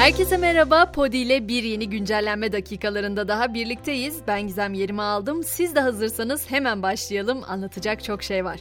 Herkese merhaba. Podi ile bir yeni güncellenme dakikalarında daha birlikteyiz. Ben Gizem yerimi aldım. Siz de hazırsanız hemen başlayalım. Anlatacak çok şey var.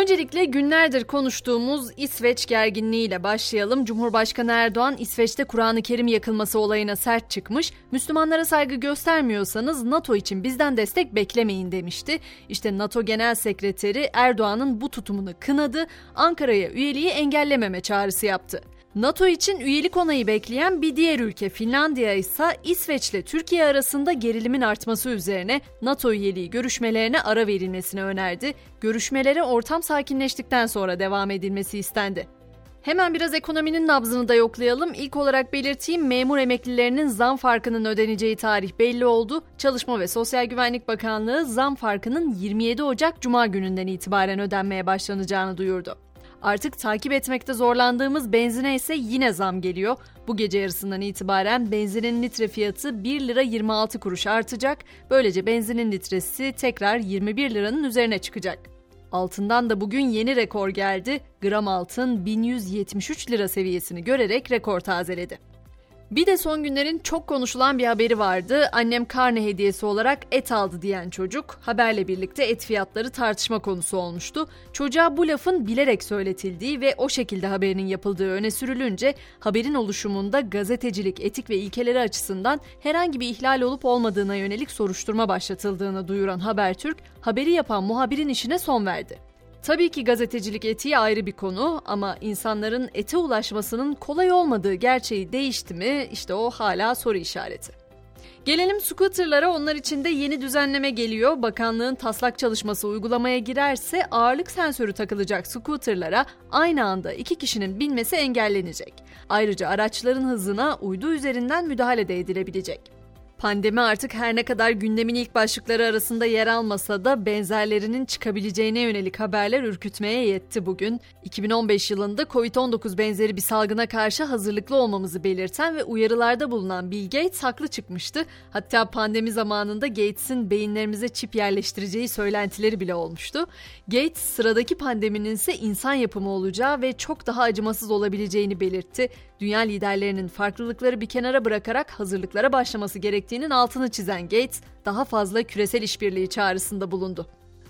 Öncelikle günlerdir konuştuğumuz İsveç gerginliğiyle başlayalım. Cumhurbaşkanı Erdoğan İsveç'te Kur'an-ı Kerim yakılması olayına sert çıkmış. Müslümanlara saygı göstermiyorsanız NATO için bizden destek beklemeyin demişti. İşte NATO Genel Sekreteri Erdoğan'ın bu tutumunu kınadı. Ankara'ya üyeliği engellememe çağrısı yaptı. NATO için üyelik onayı bekleyen bir diğer ülke Finlandiya ise İsveç ile Türkiye arasında gerilimin artması üzerine NATO üyeliği görüşmelerine ara verilmesini önerdi. Görüşmelere ortam sakinleştikten sonra devam edilmesi istendi. Hemen biraz ekonominin nabzını da yoklayalım. İlk olarak belirteyim memur emeklilerinin zam farkının ödeneceği tarih belli oldu. Çalışma ve Sosyal Güvenlik Bakanlığı zam farkının 27 Ocak Cuma gününden itibaren ödenmeye başlanacağını duyurdu. Artık takip etmekte zorlandığımız benzine ise yine zam geliyor. Bu gece yarısından itibaren benzinin litre fiyatı 1 lira 26 kuruş artacak. Böylece benzinin litresi tekrar 21 liranın üzerine çıkacak. Altından da bugün yeni rekor geldi. Gram altın 1173 lira seviyesini görerek rekor tazeledi. Bir de son günlerin çok konuşulan bir haberi vardı. Annem karne hediyesi olarak et aldı diyen çocuk haberle birlikte et fiyatları tartışma konusu olmuştu. Çocuğa bu lafın bilerek söyletildiği ve o şekilde haberinin yapıldığı öne sürülünce haberin oluşumunda gazetecilik, etik ve ilkeleri açısından herhangi bir ihlal olup olmadığına yönelik soruşturma başlatıldığını duyuran Habertürk, haberi yapan muhabirin işine son verdi. Tabii ki gazetecilik etiği ayrı bir konu ama insanların ete ulaşmasının kolay olmadığı gerçeği değişti mi işte o hala soru işareti. Gelelim scooterlara onlar için de yeni düzenleme geliyor. Bakanlığın taslak çalışması uygulamaya girerse ağırlık sensörü takılacak scooterlara aynı anda iki kişinin binmesi engellenecek. Ayrıca araçların hızına uydu üzerinden müdahale de edilebilecek. Pandemi artık her ne kadar gündemin ilk başlıkları arasında yer almasa da benzerlerinin çıkabileceğine yönelik haberler ürkütmeye yetti bugün. 2015 yılında Covid-19 benzeri bir salgına karşı hazırlıklı olmamızı belirten ve uyarılarda bulunan Bill Gates haklı çıkmıştı. Hatta pandemi zamanında Gates'in beyinlerimize çip yerleştireceği söylentileri bile olmuştu. Gates sıradaki pandeminin ise insan yapımı olacağı ve çok daha acımasız olabileceğini belirtti. Dünya liderlerinin farklılıkları bir kenara bırakarak hazırlıklara başlaması gerektiğinin altını çizen Gates, daha fazla küresel işbirliği çağrısında bulundu.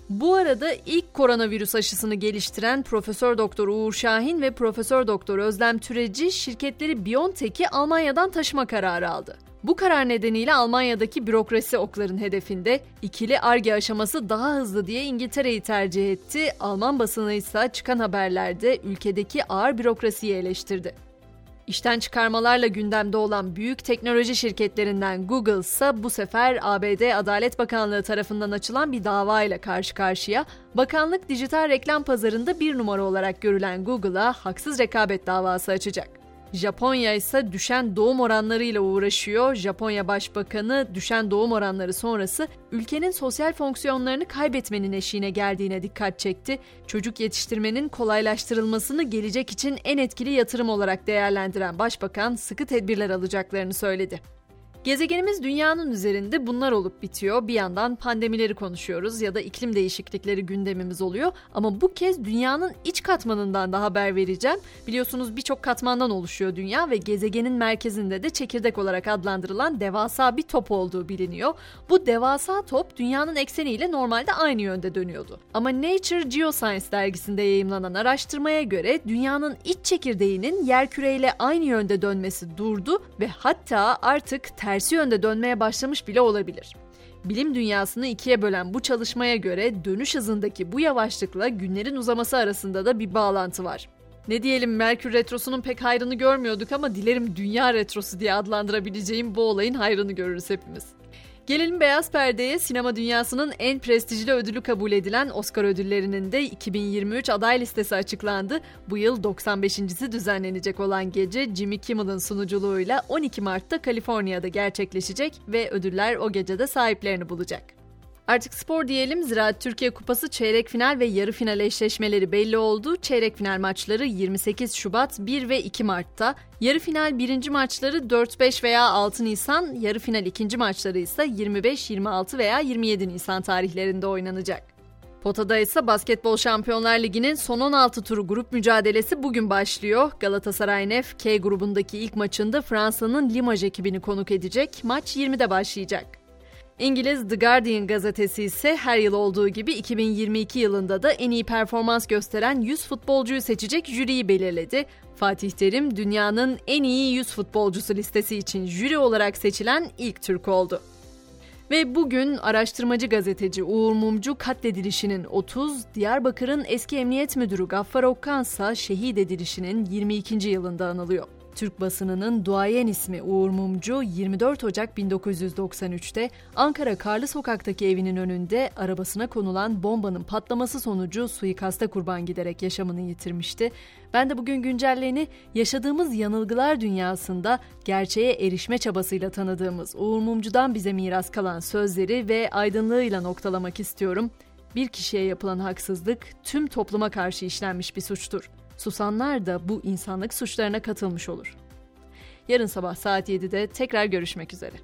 Bu arada ilk koronavirüs aşısını geliştiren Profesör Doktor Uğur Şahin ve Profesör Doktor Özlem Türeci şirketleri BioNTech'i Almanya'dan taşıma kararı aldı. Bu karar nedeniyle Almanya'daki bürokrasi okların hedefinde ikili arge aşaması daha hızlı diye İngiltere'yi tercih etti. Alman basını ise çıkan haberlerde ülkedeki ağır bürokrasiyi eleştirdi. İşten çıkarmalarla gündemde olan büyük teknoloji şirketlerinden Google ise bu sefer ABD Adalet Bakanlığı tarafından açılan bir dava ile karşı karşıya. Bakanlık dijital reklam pazarında bir numara olarak görülen Google'a haksız rekabet davası açacak. Japonya ise düşen doğum oranlarıyla uğraşıyor. Japonya Başbakanı düşen doğum oranları sonrası ülkenin sosyal fonksiyonlarını kaybetmenin eşiğine geldiğine dikkat çekti. Çocuk yetiştirmenin kolaylaştırılmasını gelecek için en etkili yatırım olarak değerlendiren Başbakan sıkı tedbirler alacaklarını söyledi. Gezegenimiz dünyanın üzerinde bunlar olup bitiyor. Bir yandan pandemileri konuşuyoruz ya da iklim değişiklikleri gündemimiz oluyor. Ama bu kez dünyanın iç katmanından da haber vereceğim. Biliyorsunuz birçok katmandan oluşuyor dünya ve gezegenin merkezinde de çekirdek olarak adlandırılan devasa bir top olduğu biliniyor. Bu devasa top dünyanın ekseniyle normalde aynı yönde dönüyordu. Ama Nature Geoscience dergisinde yayımlanan araştırmaya göre dünyanın iç çekirdeğinin yer küreyle aynı yönde dönmesi durdu ve hatta artık ter tersi yönde dönmeye başlamış bile olabilir. Bilim dünyasını ikiye bölen bu çalışmaya göre dönüş hızındaki bu yavaşlıkla günlerin uzaması arasında da bir bağlantı var. Ne diyelim Merkür Retrosu'nun pek hayrını görmüyorduk ama dilerim Dünya Retrosu diye adlandırabileceğim bu olayın hayrını görürüz hepimiz. Gelelim Beyaz Perde'ye sinema dünyasının en prestijli ödülü kabul edilen Oscar ödüllerinin de 2023 aday listesi açıklandı. Bu yıl 95.si düzenlenecek olan gece Jimmy Kimmel'ın sunuculuğuyla 12 Mart'ta Kaliforniya'da gerçekleşecek ve ödüller o gecede sahiplerini bulacak. Artık spor diyelim. Ziraat Türkiye Kupası çeyrek final ve yarı final eşleşmeleri belli oldu. Çeyrek final maçları 28 Şubat 1 ve 2 Mart'ta. Yarı final birinci maçları 4-5 veya 6 Nisan, yarı final ikinci maçları ise 25, 26 veya 27 Nisan tarihlerinde oynanacak. Potada ise Basketbol Şampiyonlar Ligi'nin son 16 turu grup mücadelesi bugün başlıyor. Galatasaray Nef K grubundaki ilk maçında Fransa'nın Limoges ekibini konuk edecek. Maç 20'de başlayacak. İngiliz The Guardian gazetesi ise her yıl olduğu gibi 2022 yılında da en iyi performans gösteren 100 futbolcuyu seçecek jüriyi belirledi. Fatih Terim dünyanın en iyi 100 futbolcusu listesi için jüri olarak seçilen ilk Türk oldu. Ve bugün araştırmacı gazeteci Uğur Mumcu katledilişinin 30, Diyarbakır'ın eski emniyet müdürü Gaffar Okkan ise şehit edilişinin 22. yılında anılıyor. Türk basınının duayen ismi Uğur Mumcu 24 Ocak 1993'te Ankara Karlı Sokak'taki evinin önünde arabasına konulan bombanın patlaması sonucu suikasta kurban giderek yaşamını yitirmişti. Ben de bugün güncelliğini yaşadığımız yanılgılar dünyasında gerçeğe erişme çabasıyla tanıdığımız Uğur Mumcu'dan bize miras kalan sözleri ve aydınlığıyla noktalamak istiyorum. Bir kişiye yapılan haksızlık tüm topluma karşı işlenmiş bir suçtur. Susanlar da bu insanlık suçlarına katılmış olur. Yarın sabah saat 7'de tekrar görüşmek üzere.